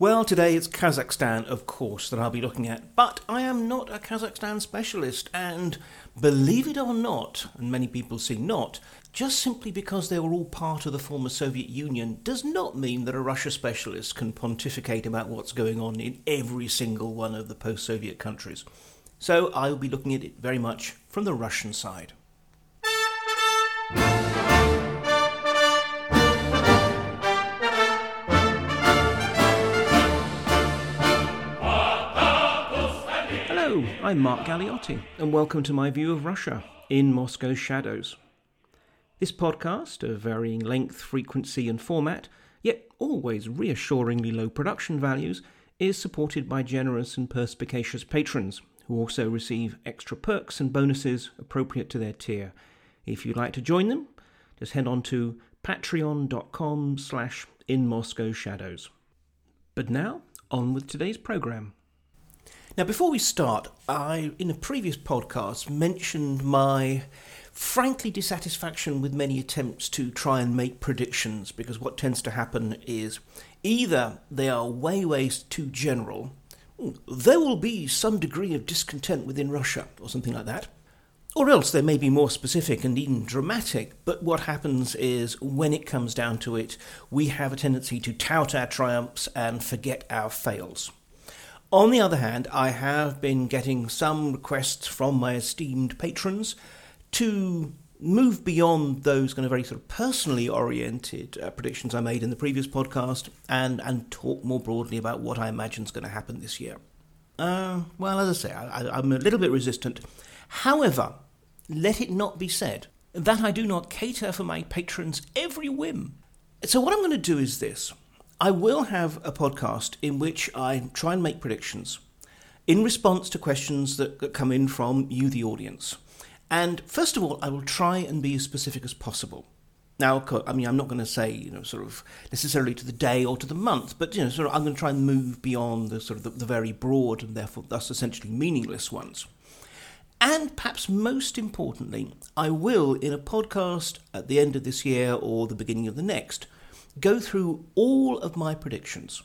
Well, today it's Kazakhstan, of course, that I'll be looking at, but I am not a Kazakhstan specialist, and believe it or not, and many people say not, just simply because they were all part of the former Soviet Union does not mean that a Russia specialist can pontificate about what's going on in every single one of the post Soviet countries. So I'll be looking at it very much from the Russian side. I'm Mark Galeotti, and welcome to my view of Russia in Moscow's shadows. This podcast, of varying length, frequency, and format, yet always reassuringly low production values, is supported by generous and perspicacious patrons who also receive extra perks and bonuses appropriate to their tier. If you'd like to join them, just head on to patreon.com slash in Moscow shadows. But now, on with today's programme. Now, before we start, I, in a previous podcast, mentioned my frankly dissatisfaction with many attempts to try and make predictions because what tends to happen is either they are way, way too general, there will be some degree of discontent within Russia, or something like that. Or else they may be more specific and even dramatic, but what happens is when it comes down to it, we have a tendency to tout our triumphs and forget our fails. On the other hand, I have been getting some requests from my esteemed patrons to move beyond those kind of very sort of personally oriented uh, predictions I made in the previous podcast and, and talk more broadly about what I imagine is going to happen this year. Uh, well, as I say, I, I'm a little bit resistant. However, let it not be said that I do not cater for my patrons' every whim. So, what I'm going to do is this I will have a podcast in which I try and make predictions in response to questions that, that come in from you, the audience. And first of all, I will try and be as specific as possible. Now, I mean, I'm not going to say, you know, sort of necessarily to the day or to the month, but, you know, sort of I'm going to try and move beyond the sort of the, the very broad and therefore thus essentially meaningless ones. And perhaps most importantly, I will, in a podcast at the end of this year or the beginning of the next, go through all of my predictions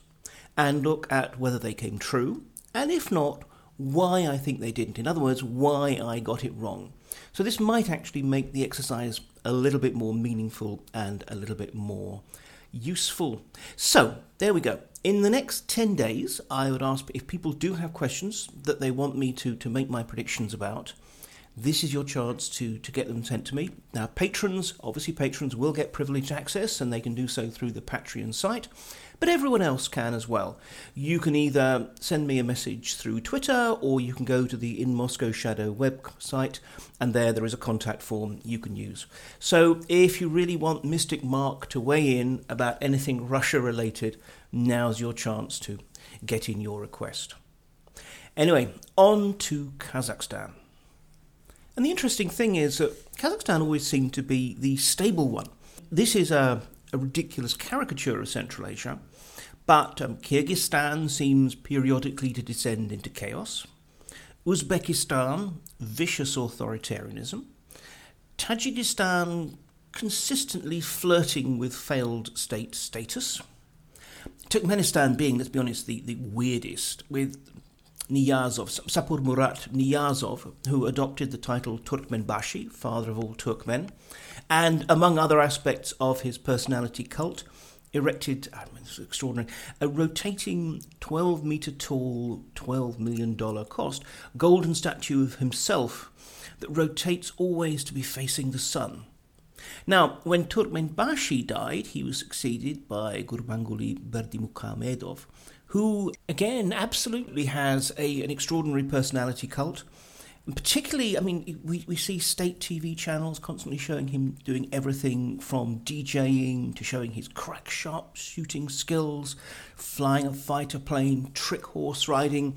and look at whether they came true, and if not, why I think they didn't. In other words, why I got it wrong. So this might actually make the exercise a little bit more meaningful and a little bit more useful. So, there we go. In the next 10 days, I would ask if people do have questions that they want me to, to make my predictions about this is your chance to, to get them sent to me. Now, patrons, obviously, patrons will get privileged access and they can do so through the Patreon site, but everyone else can as well. You can either send me a message through Twitter or you can go to the In Moscow Shadow website and there there is a contact form you can use. So, if you really want Mystic Mark to weigh in about anything Russia related, now's your chance to get in your request. Anyway, on to Kazakhstan. And the interesting thing is that Kazakhstan always seemed to be the stable one. This is a, a ridiculous caricature of Central Asia, but um, Kyrgyzstan seems periodically to descend into chaos. Uzbekistan, vicious authoritarianism. Tajikistan, consistently flirting with failed state status. Turkmenistan being, let's be honest, the, the weirdest, with Niyazov, Saparmurat Niyazov, who adopted the title Turkmenbashi, father of all Turkmen, and among other aspects of his personality cult, erected, ah, I mean, extraordinary, a rotating 12 metre tall, $12 million cost golden statue of himself that rotates always to be facing the sun. Now, when Turkmenbashi died, he was succeeded by Gurbanguly Berdimuhamedov, who, again, absolutely has a, an extraordinary personality cult. And particularly, I mean, we, we see state TV channels constantly showing him doing everything from DJing to showing his crack sharp shooting skills, flying a fighter plane, trick horse riding.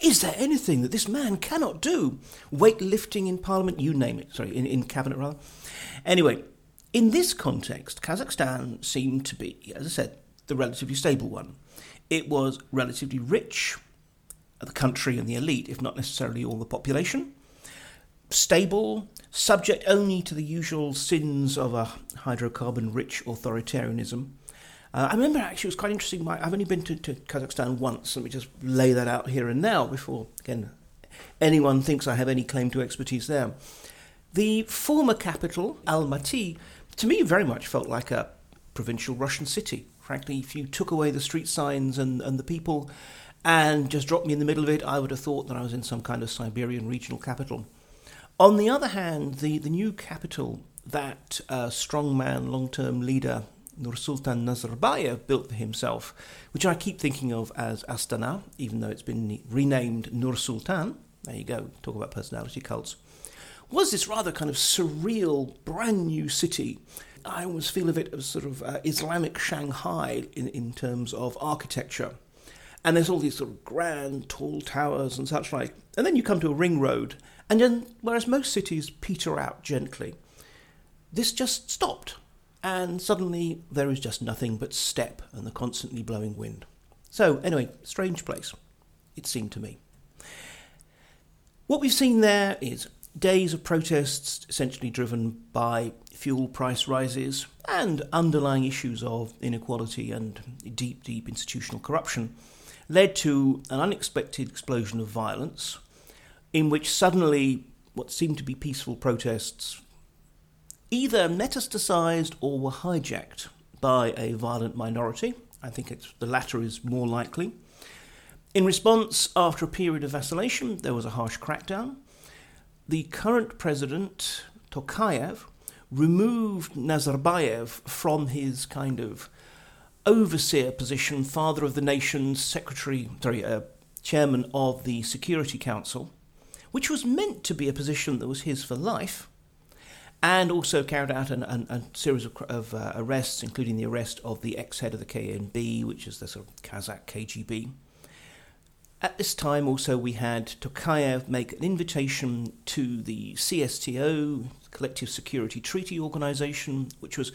Is there anything that this man cannot do? Weightlifting in parliament, you name it. Sorry, in, in cabinet rather. Anyway, in this context, Kazakhstan seemed to be, as I said, the relatively stable one. It was relatively rich, the country and the elite, if not necessarily all the population. Stable, subject only to the usual sins of a hydrocarbon rich authoritarianism. Uh, I remember actually it was quite interesting. I've only been to, to Kazakhstan once. Let me just lay that out here and now before, again, anyone thinks I have any claim to expertise there. The former capital, Almaty, to me very much felt like a provincial Russian city. Frankly, if you took away the street signs and, and the people and just dropped me in the middle of it, I would have thought that I was in some kind of Siberian regional capital. On the other hand, the, the new capital that uh, strongman, long term leader Nursultan Nazarbayev built for himself, which I keep thinking of as Astana, even though it's been renamed Nur Sultan. There you go, talk about personality cults. Was this rather kind of surreal, brand new city? I always feel of it as sort of uh, Islamic Shanghai in, in terms of architecture. And there's all these sort of grand, tall towers and such like. And then you come to a ring road, and then, whereas most cities peter out gently, this just stopped and suddenly there is just nothing but steppe and the constantly blowing wind. So, anyway, strange place, it seemed to me. What we've seen there is days of protests essentially driven by fuel price rises and underlying issues of inequality and deep, deep institutional corruption led to an unexpected explosion of violence in which suddenly what seemed to be peaceful protests either metastasized or were hijacked by a violent minority. I think the latter is more likely. In response, after a period of vacillation, there was a harsh crackdown. The current president, Tokayev, removed Nazarbayev from his kind of overseer position, father of the nation, secretary, sorry, uh, chairman of the Security Council, which was meant to be a position that was his for life and also carried out an, an, a series of, of uh, arrests, including the arrest of the ex head of the KNB, which is the sort of Kazakh KGB. At this time, also, we had Tokayev make an invitation to the CSTO, Collective Security Treaty Organization, which was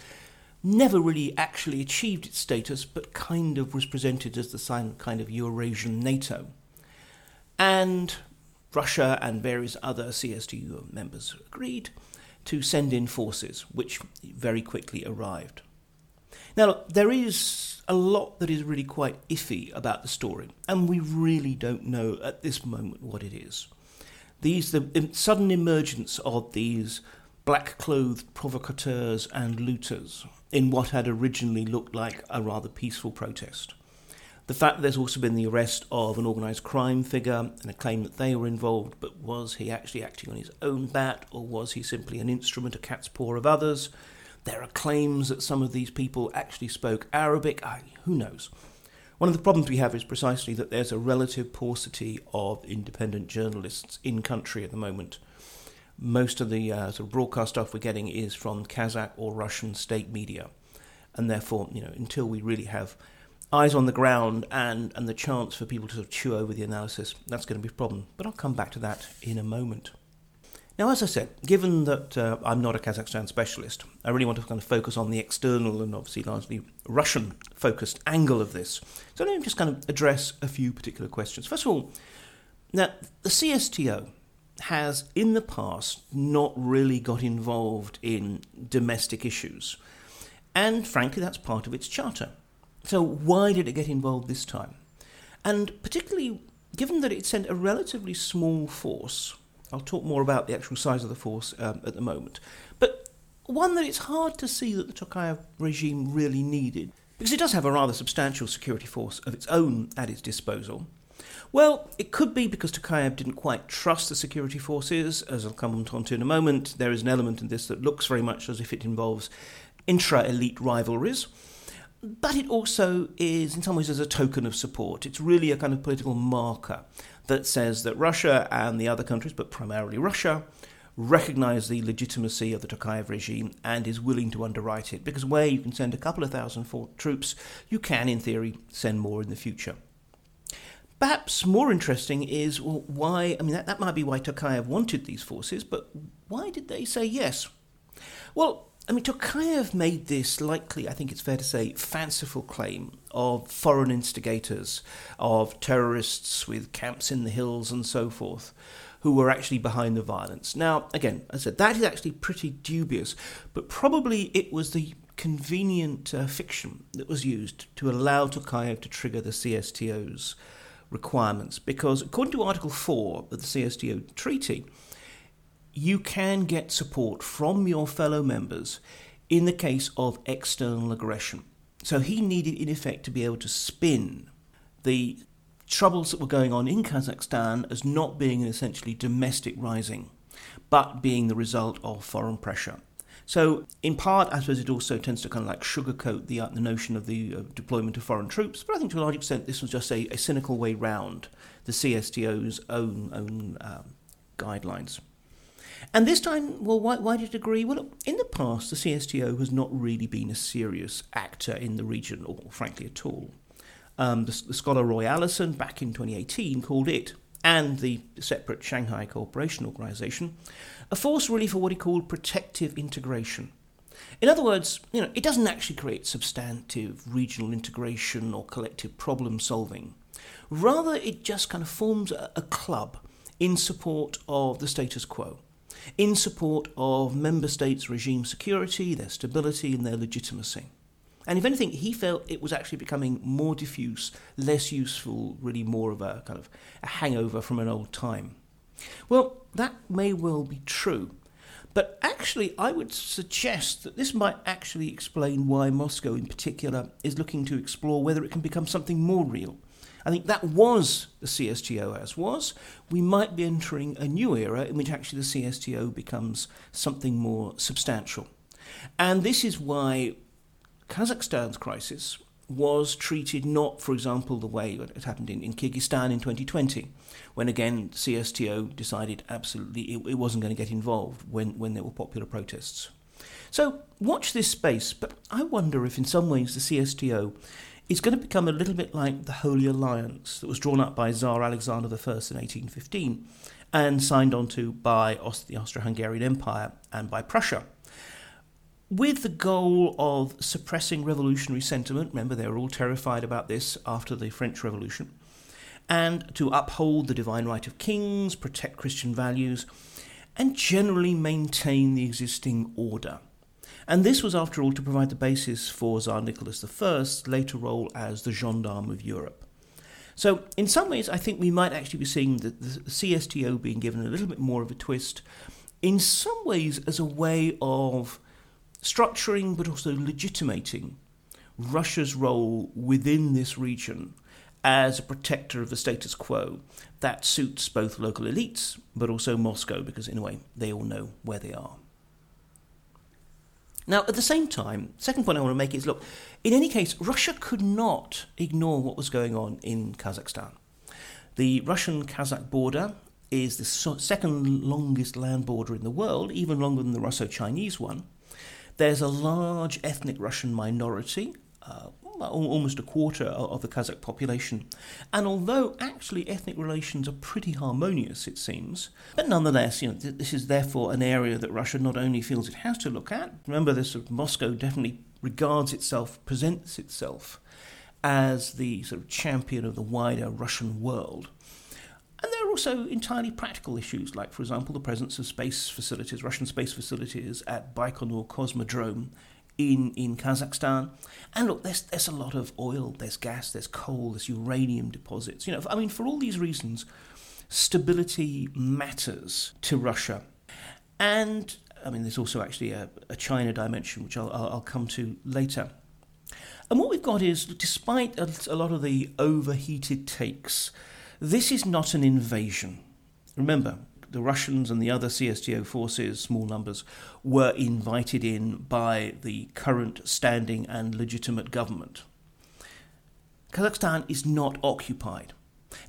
never really actually achieved its status, but kind of was presented as the kind of Eurasian NATO. And Russia and various other CSTO members agreed to send in forces, which very quickly arrived. Now, look, there is a lot that is really quite iffy about the story, and we really don't know at this moment what it is. These the sudden emergence of these black-clothed provocateurs and looters in what had originally looked like a rather peaceful protest. The fact that there's also been the arrest of an organised crime figure and a claim that they were involved, but was he actually acting on his own bat or was he simply an instrument, a cat's paw of others? There are claims that some of these people actually spoke Arabic. I, who knows? One of the problems we have is precisely that there's a relative paucity of independent journalists in country at the moment. Most of the uh, sort of broadcast stuff we're getting is from Kazakh or Russian state media, and therefore, you know, until we really have eyes on the ground and, and the chance for people to sort of chew over the analysis, that's going to be a problem. But I'll come back to that in a moment. Now, as I said, given that uh, I'm not a Kazakhstan specialist, I really want to kind of focus on the external and obviously largely Russian focused angle of this. So let me just kind of address a few particular questions. First of all, now the CSTO has in the past not really got involved in domestic issues. And frankly, that's part of its charter. So, why did it get involved this time? And particularly given that it sent a relatively small force, I'll talk more about the actual size of the force um, at the moment, but one that it's hard to see that the Tokayev regime really needed, because it does have a rather substantial security force of its own at its disposal. Well, it could be because Tokayev didn't quite trust the security forces, as I'll come on to in a moment. There is an element in this that looks very much as if it involves intra elite rivalries but it also is, in some ways, as a token of support. It's really a kind of political marker that says that Russia and the other countries, but primarily Russia, recognize the legitimacy of the Tokayev regime and is willing to underwrite it. Because where you can send a couple of thousand troops, you can, in theory, send more in the future. Perhaps more interesting is why, I mean, that, that might be why Tokayev wanted these forces, but why did they say yes? Well, I mean, Tokayev made this likely, I think it's fair to say, fanciful claim of foreign instigators, of terrorists with camps in the hills and so forth, who were actually behind the violence. Now, again, as I said, that is actually pretty dubious, but probably it was the convenient uh, fiction that was used to allow Tokayev to trigger the CSTO's requirements. Because according to Article 4 of the CSTO Treaty, you can get support from your fellow members in the case of external aggression. So he needed, in effect, to be able to spin the troubles that were going on in Kazakhstan as not being an essentially domestic rising, but being the result of foreign pressure. So, in part, I suppose it also tends to kind of like sugarcoat the, uh, the notion of the uh, deployment of foreign troops, but I think to a large extent this was just a, a cynical way round the CSTO's own, own um, guidelines. And this time, well, why, why did it agree? Well, in the past, the CSTO has not really been a serious actor in the region, or frankly at all. Um, the, the scholar Roy Allison, back in 2018, called it and the separate Shanghai Cooperation Organization a force really for what he called protective integration. In other words, you know, it doesn't actually create substantive regional integration or collective problem solving. Rather, it just kind of forms a, a club in support of the status quo in support of member states' regime security, their stability, and their legitimacy. And if anything, he felt it was actually becoming more diffuse, less useful, really more of a kind of a hangover from an old time. Well, that may well be true. But actually, I would suggest that this might actually explain why Moscow, in particular, is looking to explore whether it can become something more real I think that was the CSTO as was. We might be entering a new era in which actually the CSTO becomes something more substantial. And this is why Kazakhstan's crisis was treated not, for example, the way it happened in, in Kyrgyzstan in 2020, when again CSTO decided absolutely it, it wasn't going to get involved when, when there were popular protests. So watch this space, but I wonder if in some ways the CSTO is going to become a little bit like the Holy Alliance that was drawn up by Tsar Alexander I in 1815 and signed onto by the Austro Hungarian Empire and by Prussia. With the goal of suppressing revolutionary sentiment, remember they were all terrified about this after the French Revolution, and to uphold the divine right of kings, protect Christian values, and generally maintain the existing order. And this was, after all, to provide the basis for Tsar Nicholas I's later role as the gendarme of Europe. So, in some ways, I think we might actually be seeing the, the CSTO being given a little bit more of a twist, in some ways, as a way of structuring but also legitimating Russia's role within this region as a protector of the status quo that suits both local elites but also Moscow, because in a way they all know where they are. Now, at the same time, second point I want to make is look, in any case, Russia could not ignore what was going on in Kazakhstan. The Russian Kazakh border is the second longest land border in the world, even longer than the Russo Chinese one. There's a large ethnic Russian minority, uh, almost a quarter of the Kazakh population. And although actually ethnic relations are pretty harmonious, it seems, but nonetheless, you know, this is therefore an area that Russia not only feels it has to look at. Remember, this sort of Moscow definitely regards itself, presents itself as the sort of champion of the wider Russian world. And there are also entirely practical issues, like, for example, the presence of space facilities, Russian space facilities at Baikonur Cosmodrome in, in Kazakhstan. And look, there's, there's a lot of oil, there's gas, there's coal, there's uranium deposits. You know, I mean, for all these reasons, stability matters to Russia. And I mean, there's also actually a, a China dimension, which I'll, I'll, come to later. And what we've got is, despite a, a lot of the overheated takes, this is not an invasion. Remember, the Russians and the other CSTO forces, small numbers, were invited in by the current standing and legitimate government. Kazakhstan is not occupied.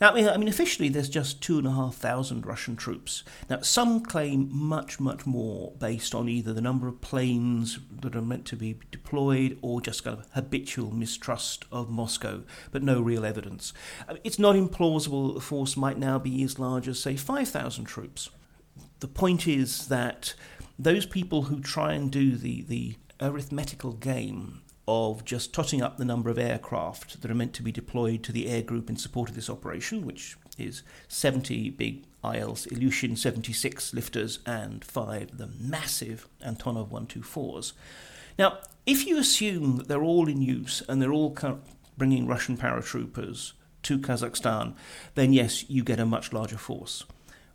Now, I mean, officially, there's just two and a half thousand Russian troops. Now, some claim much, much more based on either the number of planes that are meant to be deployed or just kind of habitual mistrust of Moscow, but no real evidence. It's not implausible that the force might now be as large as, say, 5,000 troops. The point is that those people who try and do the, the arithmetical game of just totting up the number of aircraft that are meant to be deployed to the air group in support of this operation, which is 70 big IL Ilyushin 76 lifters and five the massive Antonov 124s. Now, if you assume that they're all in use and they're all bringing Russian paratroopers to Kazakhstan, then yes, you get a much larger force.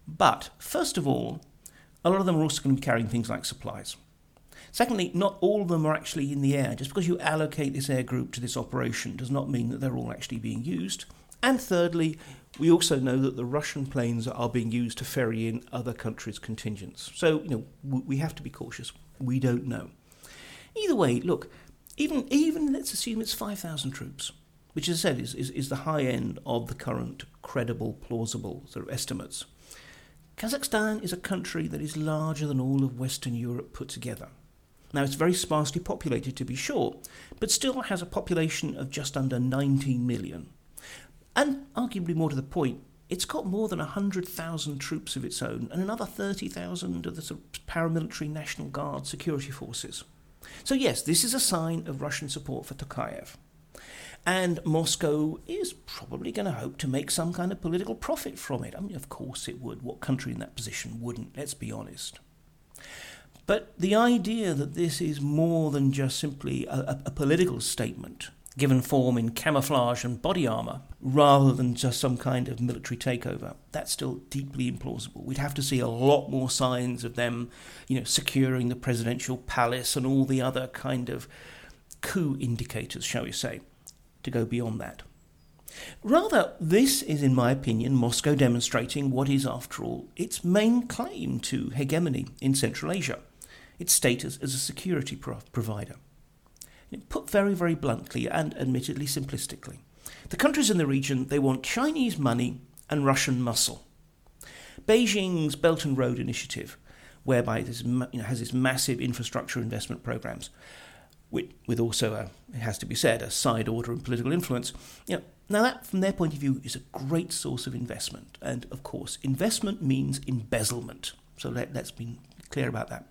But first of all, a lot of them are also going to be carrying things like supplies. Secondly, not all of them are actually in the air. Just because you allocate this air group to this operation does not mean that they're all actually being used. And thirdly, we also know that the Russian planes are being used to ferry in other countries' contingents. So, you know, we have to be cautious. We don't know. Either way, look, even even let's assume it's 5,000 troops, which, as I said, is, is, is the high end of the current credible, plausible sort of estimates. Kazakhstan is a country that is larger than all of Western Europe put together. Now, it's very sparsely populated, to be sure, but still has a population of just under 19 million. And arguably more to the point, it's got more than 100,000 troops of its own and another 30,000 of the sort of paramilitary National Guard security forces. So, yes, this is a sign of Russian support for Tokayev. And Moscow is probably going to hope to make some kind of political profit from it. I mean, of course it would. What country in that position wouldn't? Let's be honest. But the idea that this is more than just simply a, a, political statement given form in camouflage and body armour rather than just some kind of military takeover. That's still deeply implausible. We'd have to see a lot more signs of them, you know, securing the presidential palace and all the other kind of coup indicators, shall we say to go beyond that. Rather, this is, in my opinion, Moscow demonstrating what is, after all, its main claim to hegemony in Central Asia its status as a security pro- provider. Put very, very bluntly and admittedly simplistically, the countries in the region they want Chinese money and Russian muscle. Beijing's Belt and Road Initiative, whereby it you know, has this massive infrastructure investment programs, with, with also, a, it has to be said, a side order and political influence. You know, now, that, from their point of view, is a great source of investment. And of course, investment means embezzlement. So let, let's be clear about that.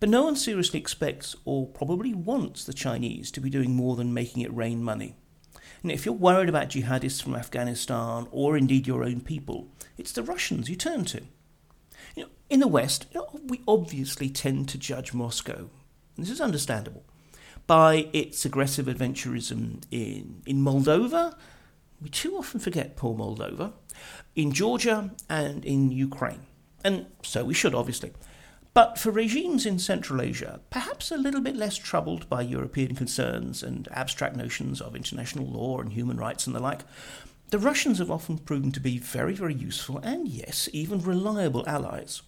But no one seriously expects or probably wants the Chinese to be doing more than making it rain money. And if you're worried about jihadists from Afghanistan or indeed your own people, it's the Russians you turn to. You know, in the West, you know, we obviously tend to judge Moscow. And this is understandable by its aggressive adventurism in, in Moldova. We too often forget poor Moldova, in Georgia, and in Ukraine. And so we should, obviously. But for regimes in Central Asia, perhaps a little bit less troubled by European concerns and abstract notions of international law and human rights and the like, the Russians have often proven to be very, very useful and, yes, even reliable allies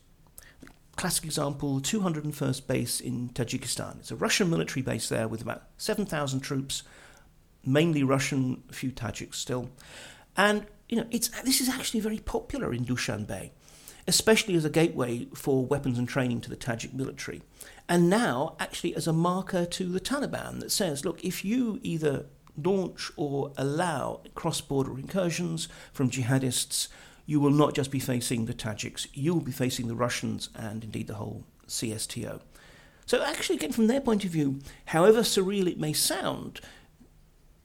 classic example 201st base in Tajikistan. It's a Russian military base there with about 7,000 troops, mainly Russian, a few Tajiks still. And you know, it's this is actually very popular in Dushanbe, especially as a gateway for weapons and training to the Tajik military. And now, actually, as a marker to the Taliban that says, look, if you either launch or allow cross border incursions from jihadists, you will not just be facing the Tajiks, you will be facing the Russians and indeed the whole CSTO. So, actually, again, from their point of view, however surreal it may sound,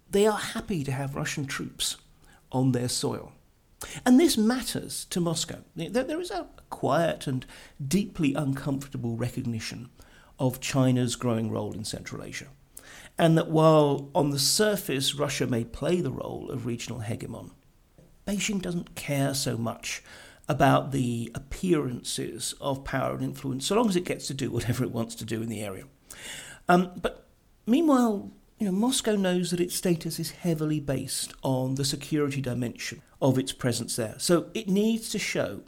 they are happy to have Russian troops on their soil. And this matters to Moscow. There is a quiet and deeply uncomfortable recognition of China's growing role in Central Asia. And that while on the surface Russia may play the role of regional hegemon, Beijing doesn't care so much about the appearances of power and influence, so long as it gets to do whatever it wants to do in the area. Um, but meanwhile, you know, Moscow knows that its status is heavily based on the security dimension of its presence there. So it needs to show,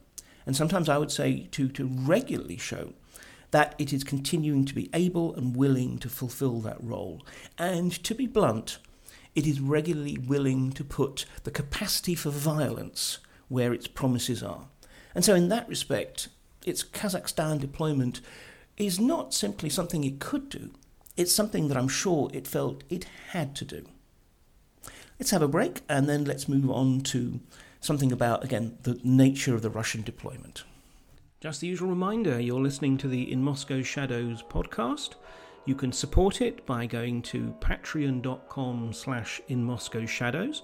and sometimes I would say to, to regularly show, that it is continuing to be able and willing to fulfill that role. And to be blunt, it is regularly willing to put the capacity for violence where its promises are. And so, in that respect, its Kazakhstan deployment is not simply something it could do, it's something that I'm sure it felt it had to do. Let's have a break and then let's move on to something about, again, the nature of the Russian deployment. Just the usual reminder you're listening to the In Moscow Shadows podcast. You can support it by going to patreon.com slash in Moscow Shadows.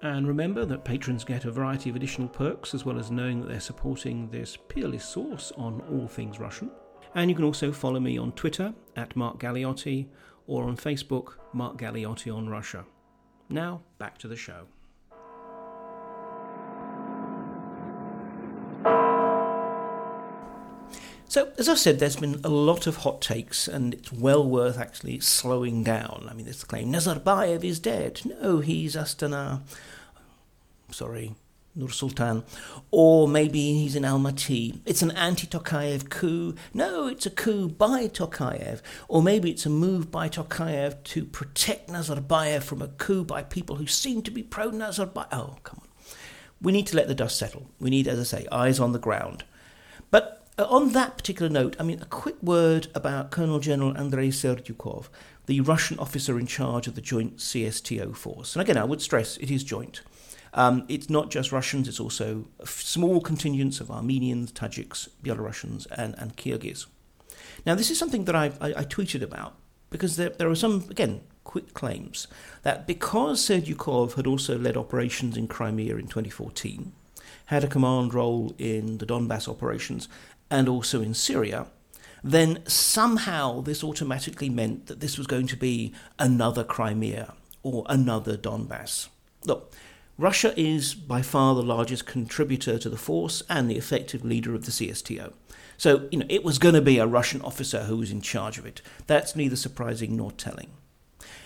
And remember that patrons get a variety of additional perks as well as knowing that they're supporting this peerless source on all things Russian. And you can also follow me on Twitter at Mark Galeotti or on Facebook, Mark Galeotti on Russia. Now, back to the show. So, as I said, there's been a lot of hot takes, and it's well worth actually slowing down. I mean, the claim Nazarbayev is dead. No, he's Astana. Sorry, Nur Sultan. Or maybe he's in Almaty. It's an anti Tokayev coup. No, it's a coup by Tokayev. Or maybe it's a move by Tokayev to protect Nazarbayev from a coup by people who seem to be pro Nazarbayev. Oh, come on. We need to let the dust settle. We need, as I say, eyes on the ground. But uh, on that particular note, I mean, a quick word about Colonel General Andrei Serdyukov, the Russian officer in charge of the joint CSTO force. And again, I would stress it is joint. Um, it's not just Russians, it's also small contingents of Armenians, Tajiks, Belarusians, and, and Kyrgyz. Now, this is something that I, I, I tweeted about because there, there are some, again, quick claims that because Serdyukov had also led operations in Crimea in 2014, had a command role in the Donbass operations, and also in Syria, then somehow this automatically meant that this was going to be another Crimea or another Donbass. Look, Russia is by far the largest contributor to the force and the effective leader of the CSTO. So, you know, it was going to be a Russian officer who was in charge of it. That's neither surprising nor telling.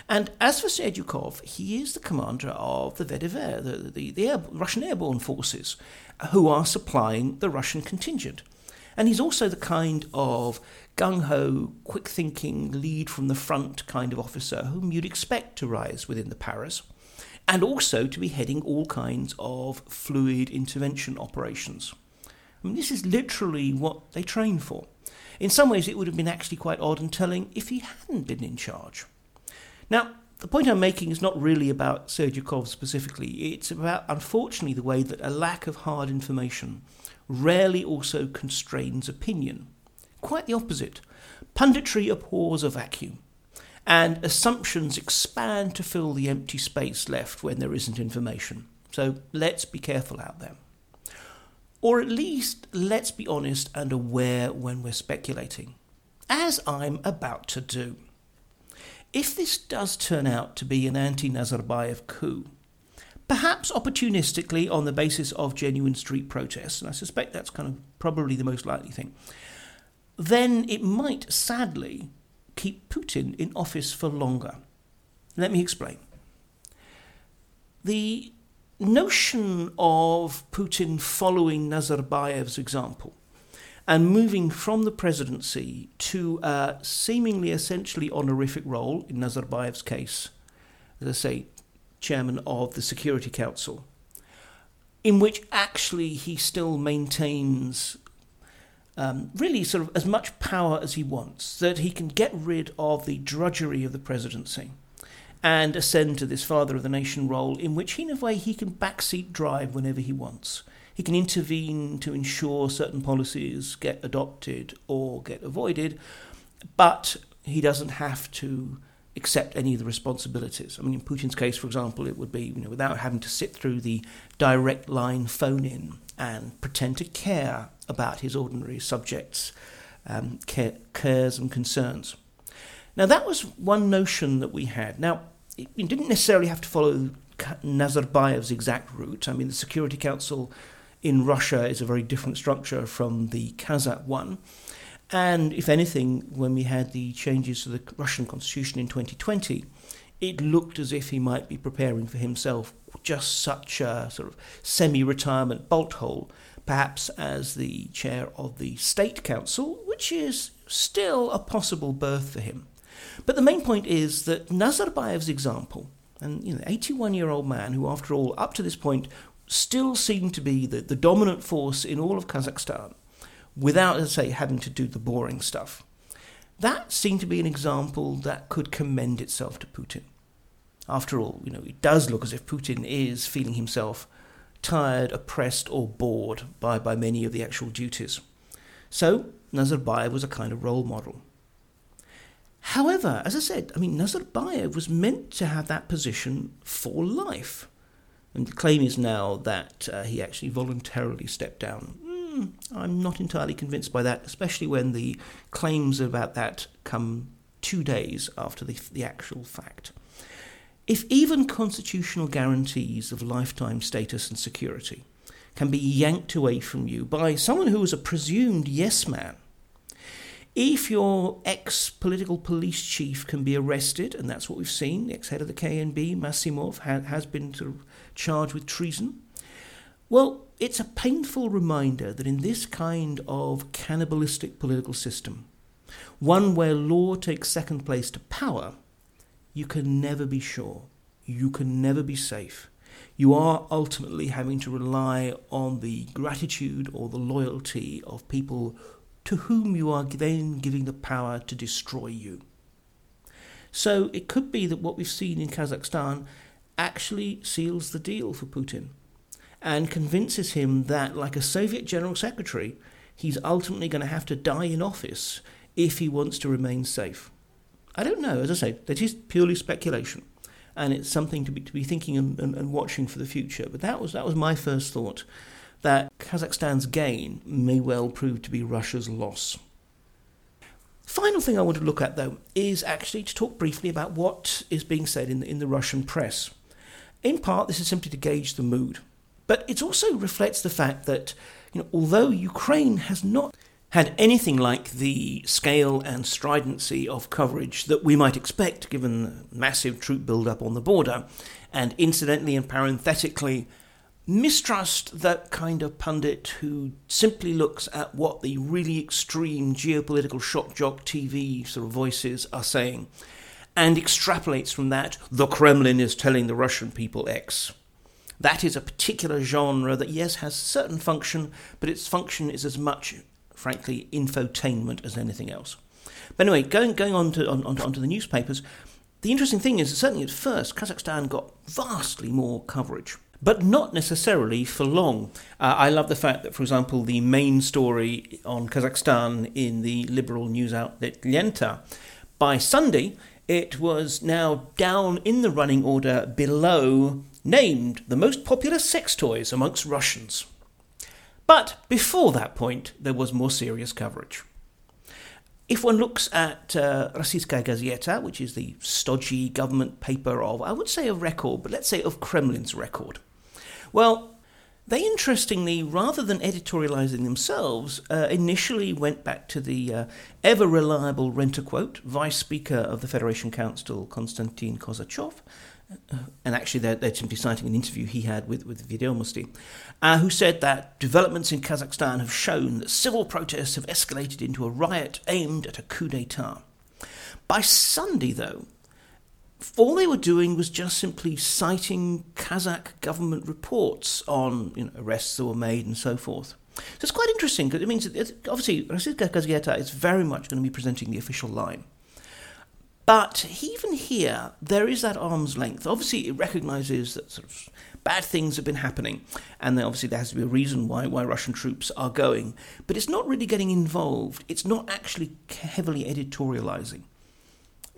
And as for Serdyukov, he is the commander of the VDV, the, the, the air, Russian airborne forces, who are supplying the Russian contingent. And he's also the kind of gung ho, quick thinking, lead from the front kind of officer whom you'd expect to rise within the paras, and also to be heading all kinds of fluid intervention operations. I mean, this is literally what they train for. In some ways, it would have been actually quite odd and telling if he hadn't been in charge. Now, the point I'm making is not really about Serdyukov specifically, it's about, unfortunately, the way that a lack of hard information rarely also constrains opinion. Quite the opposite. Punditry abhors a vacuum, and assumptions expand to fill the empty space left when there isn't information. So let's be careful out there. Or at least let's be honest and aware when we're speculating, as I'm about to do. If this does turn out to be an anti Nazarbayev coup, perhaps opportunistically on the basis of genuine street protests, and I suspect that's kind of probably the most likely thing, then it might sadly keep Putin in office for longer. Let me explain. The notion of Putin following Nazarbayev's example and moving from the presidency to a seemingly essentially honorific role, in Nazarbayev's case, as I say, chairman of the Security Council, in which actually he still maintains um, really sort of as much power as he wants, that he can get rid of the drudgery of the presidency and ascend to this father of the nation role in which, in a way, he can backseat drive whenever he wants. He can intervene to ensure certain policies get adopted or get avoided, but he doesn't have to accept any of the responsibilities. I mean, in Putin's case, for example, it would be you know, without having to sit through the direct line phone in and pretend to care about his ordinary subjects' um, cares and concerns. Now, that was one notion that we had. Now, it, didn't necessarily have to follow Nazarbayev's exact route. I mean, the Security Council in Russia is a very different structure from the Kazakh one. And if anything, when we had the changes to the Russian constitution in 2020, it looked as if he might be preparing for himself just such a sort of semi retirement bolt hole, perhaps as the chair of the State Council, which is still a possible berth for him. But the main point is that Nazarbayev's example, and you know, 81 year old man who, after all, up to this point, still seemed to be the, the dominant force in all of Kazakhstan, without, let's say, having to do the boring stuff. That seemed to be an example that could commend itself to Putin. After all, you know, it does look as if Putin is feeling himself tired, oppressed, or bored by, by many of the actual duties. So, Nazarbayev was a kind of role model. However, as I said, I mean, Nazarbayev was meant to have that position for life. And the claim is now that uh, he actually voluntarily stepped down hmm, I'm not entirely convinced by that, especially when the claims about that come two days after the, the actual fact. If even constitutional guarantees of lifetime status and security can be yanked away from you by someone who is a presumed yes man, if your ex political police chief can be arrested, and that's what we've seen, the ex head of the KNB, Massimov, ha- has been sort of charged with treason, well, it's a painful reminder that in this kind of cannibalistic political system, one where law takes second place to power, you can never be sure. You can never be safe. You are ultimately having to rely on the gratitude or the loyalty of people to whom you are then giving the power to destroy you. So it could be that what we've seen in Kazakhstan actually seals the deal for Putin and convinces him that, like a Soviet general secretary, he's ultimately going to have to die in office if he wants to remain safe. I don't know, as I say, that is purely speculation, and it's something to be, to be thinking and, and, and watching for the future. But that was, that was my first thought that Kazakhstan's gain may well prove to be Russia's loss. Final thing I want to look at, though, is actually to talk briefly about what is being said in the, in the Russian press. In part, this is simply to gauge the mood, but it also reflects the fact that, you know, although Ukraine has not had anything like the scale and stridency of coverage that we might expect given the massive troop build-up on the border, and incidentally and parenthetically, mistrust that kind of pundit who simply looks at what the really extreme geopolitical shock jock TV sort of voices are saying and extrapolates from that the Kremlin is telling the Russian people X. That is a particular genre that, yes, has certain function, but its function is as much frankly, infotainment as anything else. But anyway, going going on to on, on, onto the newspapers, the interesting thing is certainly at first Kazakhstan got vastly more coverage. But not necessarily for long. Uh, I love the fact that, for example, the main story on Kazakhstan in the liberal news outlet Lenta, by Sunday, it was now down in the running order below named the most popular sex toys amongst Russians. But before that point, there was more serious coverage. If one looks at uh, Rossiyskaya Gazeta, which is the stodgy government paper of, I would say, a record, but let's say of Kremlin's record, well, they interestingly, rather than editorializing themselves, uh, initially went back to the uh, ever reliable renter quote, Vice Speaker of the Federation Council, Konstantin Kosachev, and actually they're, they're, simply citing an interview he had with, with Vedomosti, uh, who said that developments in Kazakhstan have shown that civil protests have escalated into a riot aimed at a coup d'etat. By Sunday, though, all they were doing was just simply citing Kazakh government reports on you know, arrests that were made and so forth. So it's quite interesting because it means that obviously Rossiyskaya Gazeta is very much going to be presenting the official line. But even here, there is that arm's length. Obviously, it recognises that sort of bad things have been happening, and obviously there has to be a reason why why Russian troops are going. But it's not really getting involved. It's not actually heavily editorialising.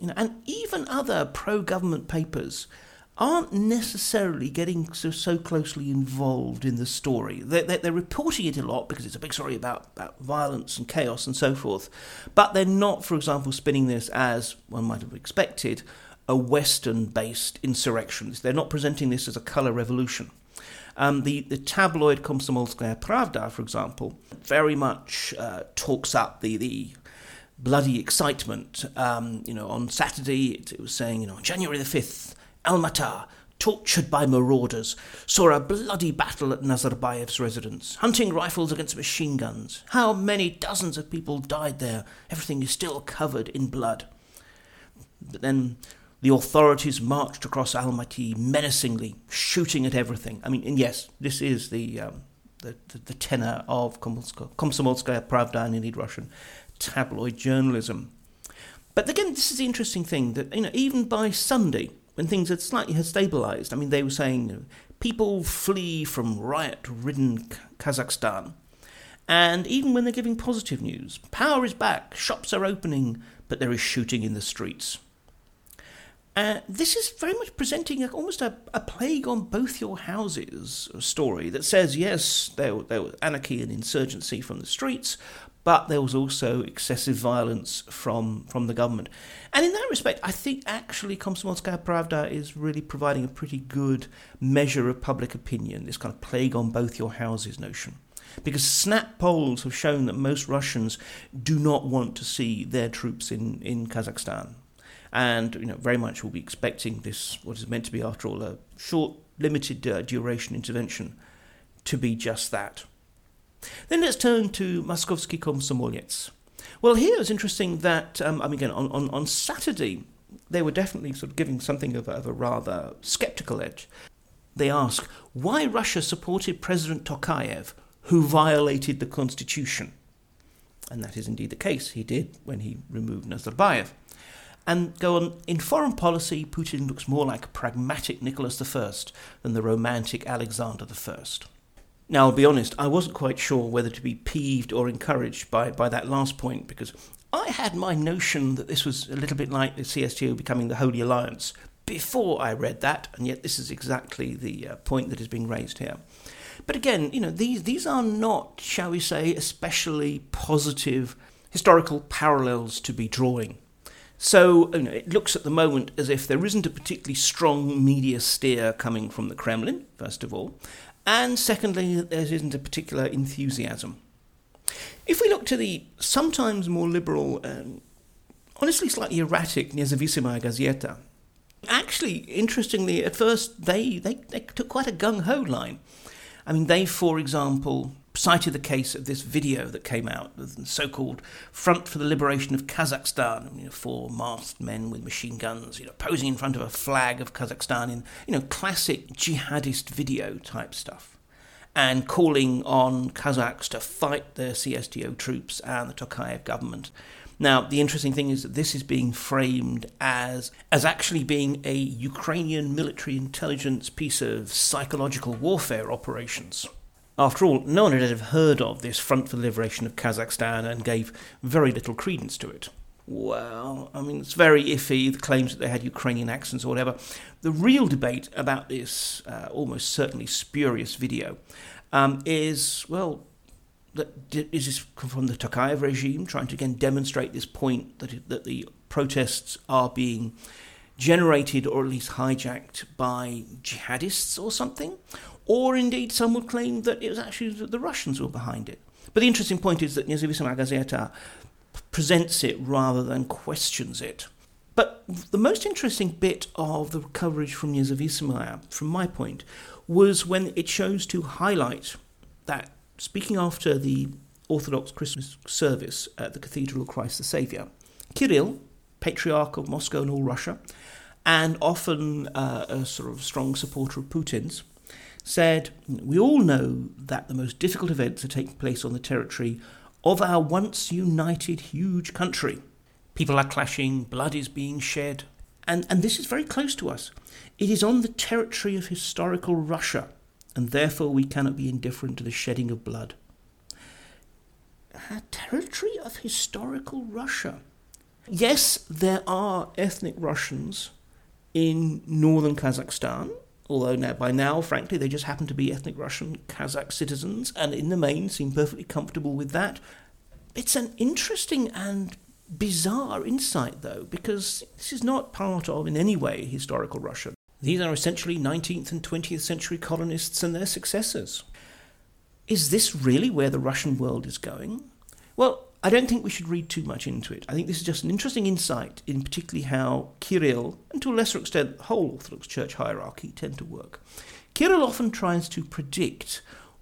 You know, and even other pro-government papers aren't necessarily getting so, so closely involved in the story. They're, they're, they're, reporting it a lot because it's a big story about, about violence and chaos and so forth, but they're not, for example, spinning this as one might have expected a Western based insurrection. They're not presenting this as a colour revolution. Um, the, the tabloid Komsomolskaya Pravda, for example, very much uh, talks up the, the bloody excitement. Um, you know, on Saturday it, it was saying, you know, January the 5th, Almaty, tortured by marauders, saw a bloody battle at Nazarbayev's residence, hunting rifles against machine guns. How many dozens of people died there? Everything is still covered in blood. But then the authorities marched across Almaty menacingly, shooting at everything. I mean, and yes, this is the um, the, the, the, tenor of Komsomolskaya Pravda and indeed Russian tabloid journalism. But again, this is the interesting thing that you know, even by Sunday, when things had slightly had stabilized. I mean, they were saying people flee from riot-ridden Kazakhstan, and even when they're giving positive news, power is back, shops are opening, but there is shooting in the streets. Uh, this is very much presenting a, almost a, a, plague on both your houses story that says, yes, there, there was anarchy and insurgency from the streets, but there was also excessive violence from, from the government. And in that respect, I think actually Komsomolskaya Pravda is really providing a pretty good measure of public opinion, this kind of plague on both your houses notion. Because snap polls have shown that most Russians do not want to see their troops in, in Kazakhstan and you know very much will be expecting this what is meant to be after all a short limited uh, duration intervention to be just that then let's turn to Moskovsky Komsomolets. Well, here it's interesting that, um, I mean, again, on, on, on Saturday, they were definitely sort of giving something of a, of a rather skeptical edge. They ask, why Russia supported President Tokayev, who violated the constitution? And that is indeed the case. He did when he removed Nazarbayev and go on. In foreign policy, Putin looks more like a pragmatic Nicholas I than the romantic Alexander I. Now, I'll be honest, I wasn't quite sure whether to be peeved or encouraged by, by that last point because I had my notion that this was a little bit like the CSTO becoming the Holy Alliance before I read that, and yet this is exactly the uh, point that is being raised here. But again, you know, these, these are not, shall we say, especially positive historical parallels to be drawing. So you know, it looks at the moment as if there isn't a particularly strong media steer coming from the Kremlin, first of all, and secondly, there isn't a particular enthusiasm. If we look to the sometimes more liberal, and honestly slightly erratic Nezavisimaya Gazeta, actually, interestingly, at first they, they, they took quite a gung ho line. I mean, they, for example, cited the case of this video that came out, the so-called Front for the Liberation of Kazakhstan, you know, four masked men with machine guns, you know, posing in front of a flag of Kazakhstan in, you know, classic jihadist video type stuff, and calling on Kazakhs to fight the CSTO troops and the Tokayev government. Now, the interesting thing is that this is being framed as as actually being a Ukrainian military intelligence piece of psychological warfare operations. After all, no one had ever heard of this Front for the Liberation of Kazakhstan and gave very little credence to it. Well, I mean, it's very iffy, the claims that they had Ukrainian accents or whatever. The real debate about this uh, almost certainly spurious video um, is, well, is this from the Tokayev regime trying to again demonstrate this point that, that the protests are being generated or at least hijacked by jihadists or something? Or indeed, some would claim that it was actually the Russians were behind it. But the interesting point is that Nezavisimaya Gazeta presents it rather than questions it. But the most interesting bit of the coverage from Nezavisima, from my point, was when it chose to highlight that speaking after the Orthodox Christmas service at the Cathedral of Christ the Saviour, Kirill, Patriarch of Moscow and all Russia, and often uh, a sort of strong supporter of Putin's, said, We all know that the most difficult events are taking place on the territory of our once united huge country. People are clashing, blood is being shed, and, and this is very close to us. It is on the territory of historical Russia, and therefore we cannot be indifferent to the shedding of blood. A territory of historical Russia. Yes, there are ethnic Russians in northern Kazakhstan, although now, by now, frankly, they just happen to be ethnic Russian Kazakh citizens, and in the main seem perfectly comfortable with that. It's an interesting and bizarre insight, though, because this is not part of, in any way, historical Russia. These are essentially 19th and 20th century colonists and their successors. Is this really where the Russian world is going? Well, I don't think we should read too much into it. I think this is just an interesting insight in particularly how Kirill, and to a lesser extent the whole Orthodox Church hierarchy, tend to work. Kirill often tries to predict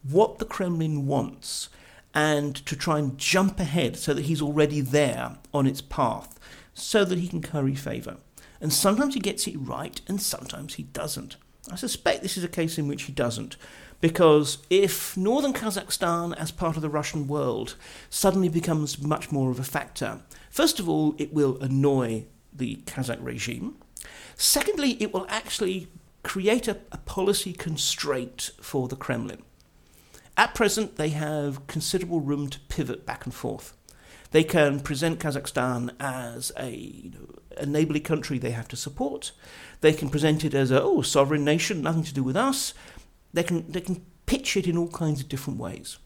what the Kremlin wants and to try and jump ahead so that he's already there on its path so that he can curry favour. And sometimes he gets it right and sometimes he doesn't. I suspect this is a case in which he doesn't because if northern Kazakhstan, as part of the Russian world, suddenly becomes much more of a factor, first of all, it will annoy the Kazakh regime. Secondly, it will actually create a, a policy constraint for the Kremlin. At present, they have considerable room to pivot back and forth. They can present Kazakhstan as a, you know, a neighbourly country they have to support. They can present it as a oh sovereign nation, nothing to do with us. They can they can pitch it in all kinds of different ways.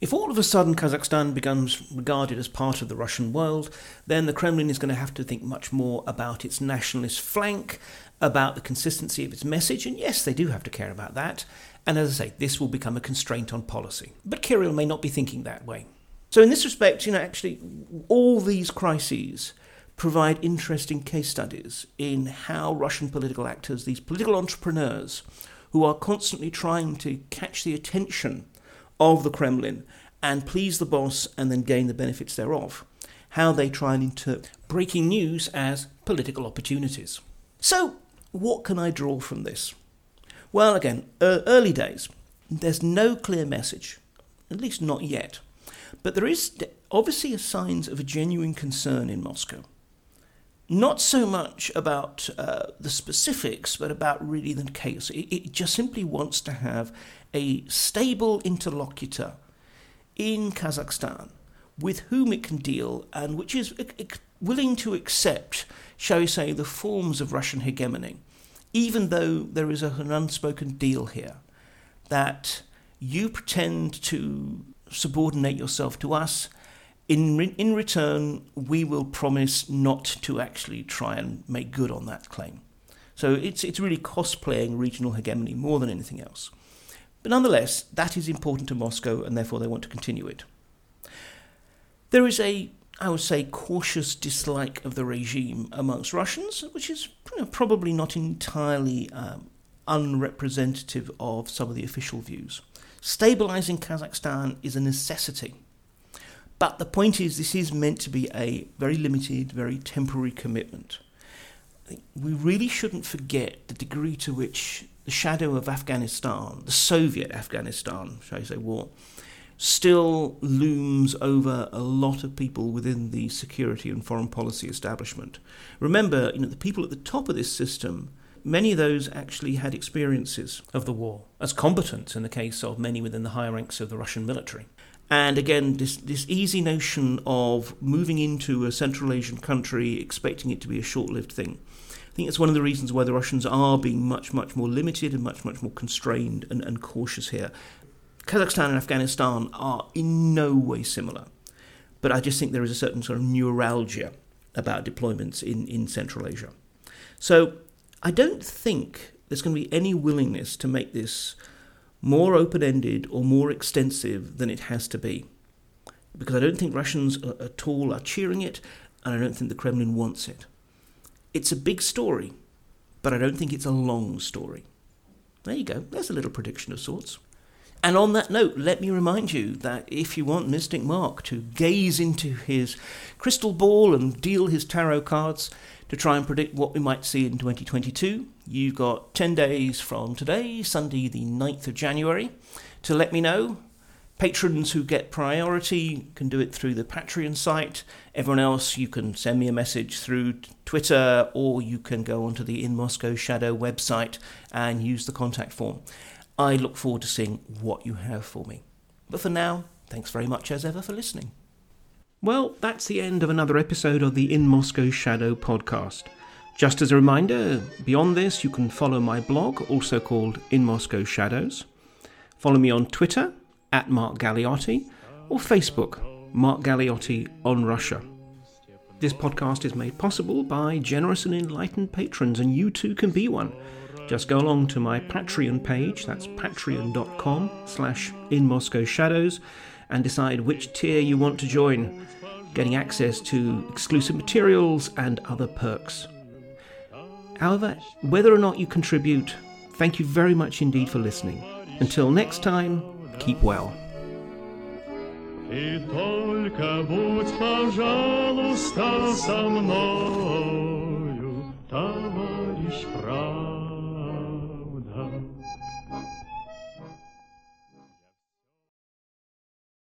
If all of a sudden Kazakhstan becomes regarded as part of the Russian world, then the Kremlin is going to have to think much more about its nationalist flank, about the consistency of its message, and yes, they do have to care about that. And as I say, this will become a constraint on policy. But Kirill may not be thinking that way. So, in this respect, you know, actually, all these crises provide interesting case studies in how Russian political actors, these political entrepreneurs, who are constantly trying to catch the attention of the Kremlin and please the boss and then gain the benefits thereof. How they try and interpret breaking news as political opportunities. So, what can I draw from this? Well, again, uh, early days. There's no clear message, at least not yet. But there is obviously signs of a genuine concern in Moscow. Not so much about uh, the specifics, but about really the case. It, it just simply wants to have a stable interlocutor in Kazakhstan with whom it can deal and which is willing to accept, shall we say, the forms of Russian hegemony, even though there is an unspoken deal here that you pretend to subordinate yourself to us. In, re- in return, we will promise not to actually try and make good on that claim. So it's, it's really cosplaying regional hegemony more than anything else. But nonetheless, that is important to Moscow, and therefore they want to continue it. There is a, I would say, cautious dislike of the regime amongst Russians, which is you know, probably not entirely um, unrepresentative of some of the official views. Stabilizing Kazakhstan is a necessity. But the point is, this is meant to be a very limited, very temporary commitment. We really shouldn't forget the degree to which the shadow of Afghanistan, the Soviet Afghanistan, shall I say, war, still looms over a lot of people within the security and foreign policy establishment. Remember, you know, the people at the top of this system, many of those actually had experiences of the war as combatants in the case of many within the higher ranks of the Russian military. And again, this, this easy notion of moving into a Central Asian country, expecting it to be a short lived thing, I think it's one of the reasons why the Russians are being much, much more limited and much, much more constrained and, and cautious here. Kazakhstan and Afghanistan are in no way similar, but I just think there is a certain sort of neuralgia about deployments in, in Central Asia. So I don't think there's going to be any willingness to make this more open ended or more extensive than it has to be. Because I don't think Russians at all are cheering it, and I don't think the Kremlin wants it. It's a big story, but I don't think it's a long story. There you go, there's a little prediction of sorts. And on that note, let me remind you that if you want Mystic Mark to gaze into his crystal ball and deal his tarot cards to try and predict what we might see in 2022, you've got 10 days from today, Sunday, the 9th of January, to let me know Patrons who get priority can do it through the Patreon site. Everyone else, you can send me a message through Twitter or you can go onto the In Moscow Shadow website and use the contact form. I look forward to seeing what you have for me. But for now, thanks very much as ever for listening. Well, that's the end of another episode of the In Moscow Shadow podcast. Just as a reminder, beyond this, you can follow my blog, also called In Moscow Shadows. Follow me on Twitter at Mark Galeotti or Facebook, Mark Galeotti on Russia. This podcast is made possible by generous and enlightened patrons, and you too can be one. Just go along to my Patreon page, that's patreon.com slash in Moscow Shadows, and decide which tier you want to join, getting access to exclusive materials and other perks. However, whether or not you contribute, thank you very much indeed for listening. Until next time, keep well. И только будь, пожалуйста, со мною, товарищ прав.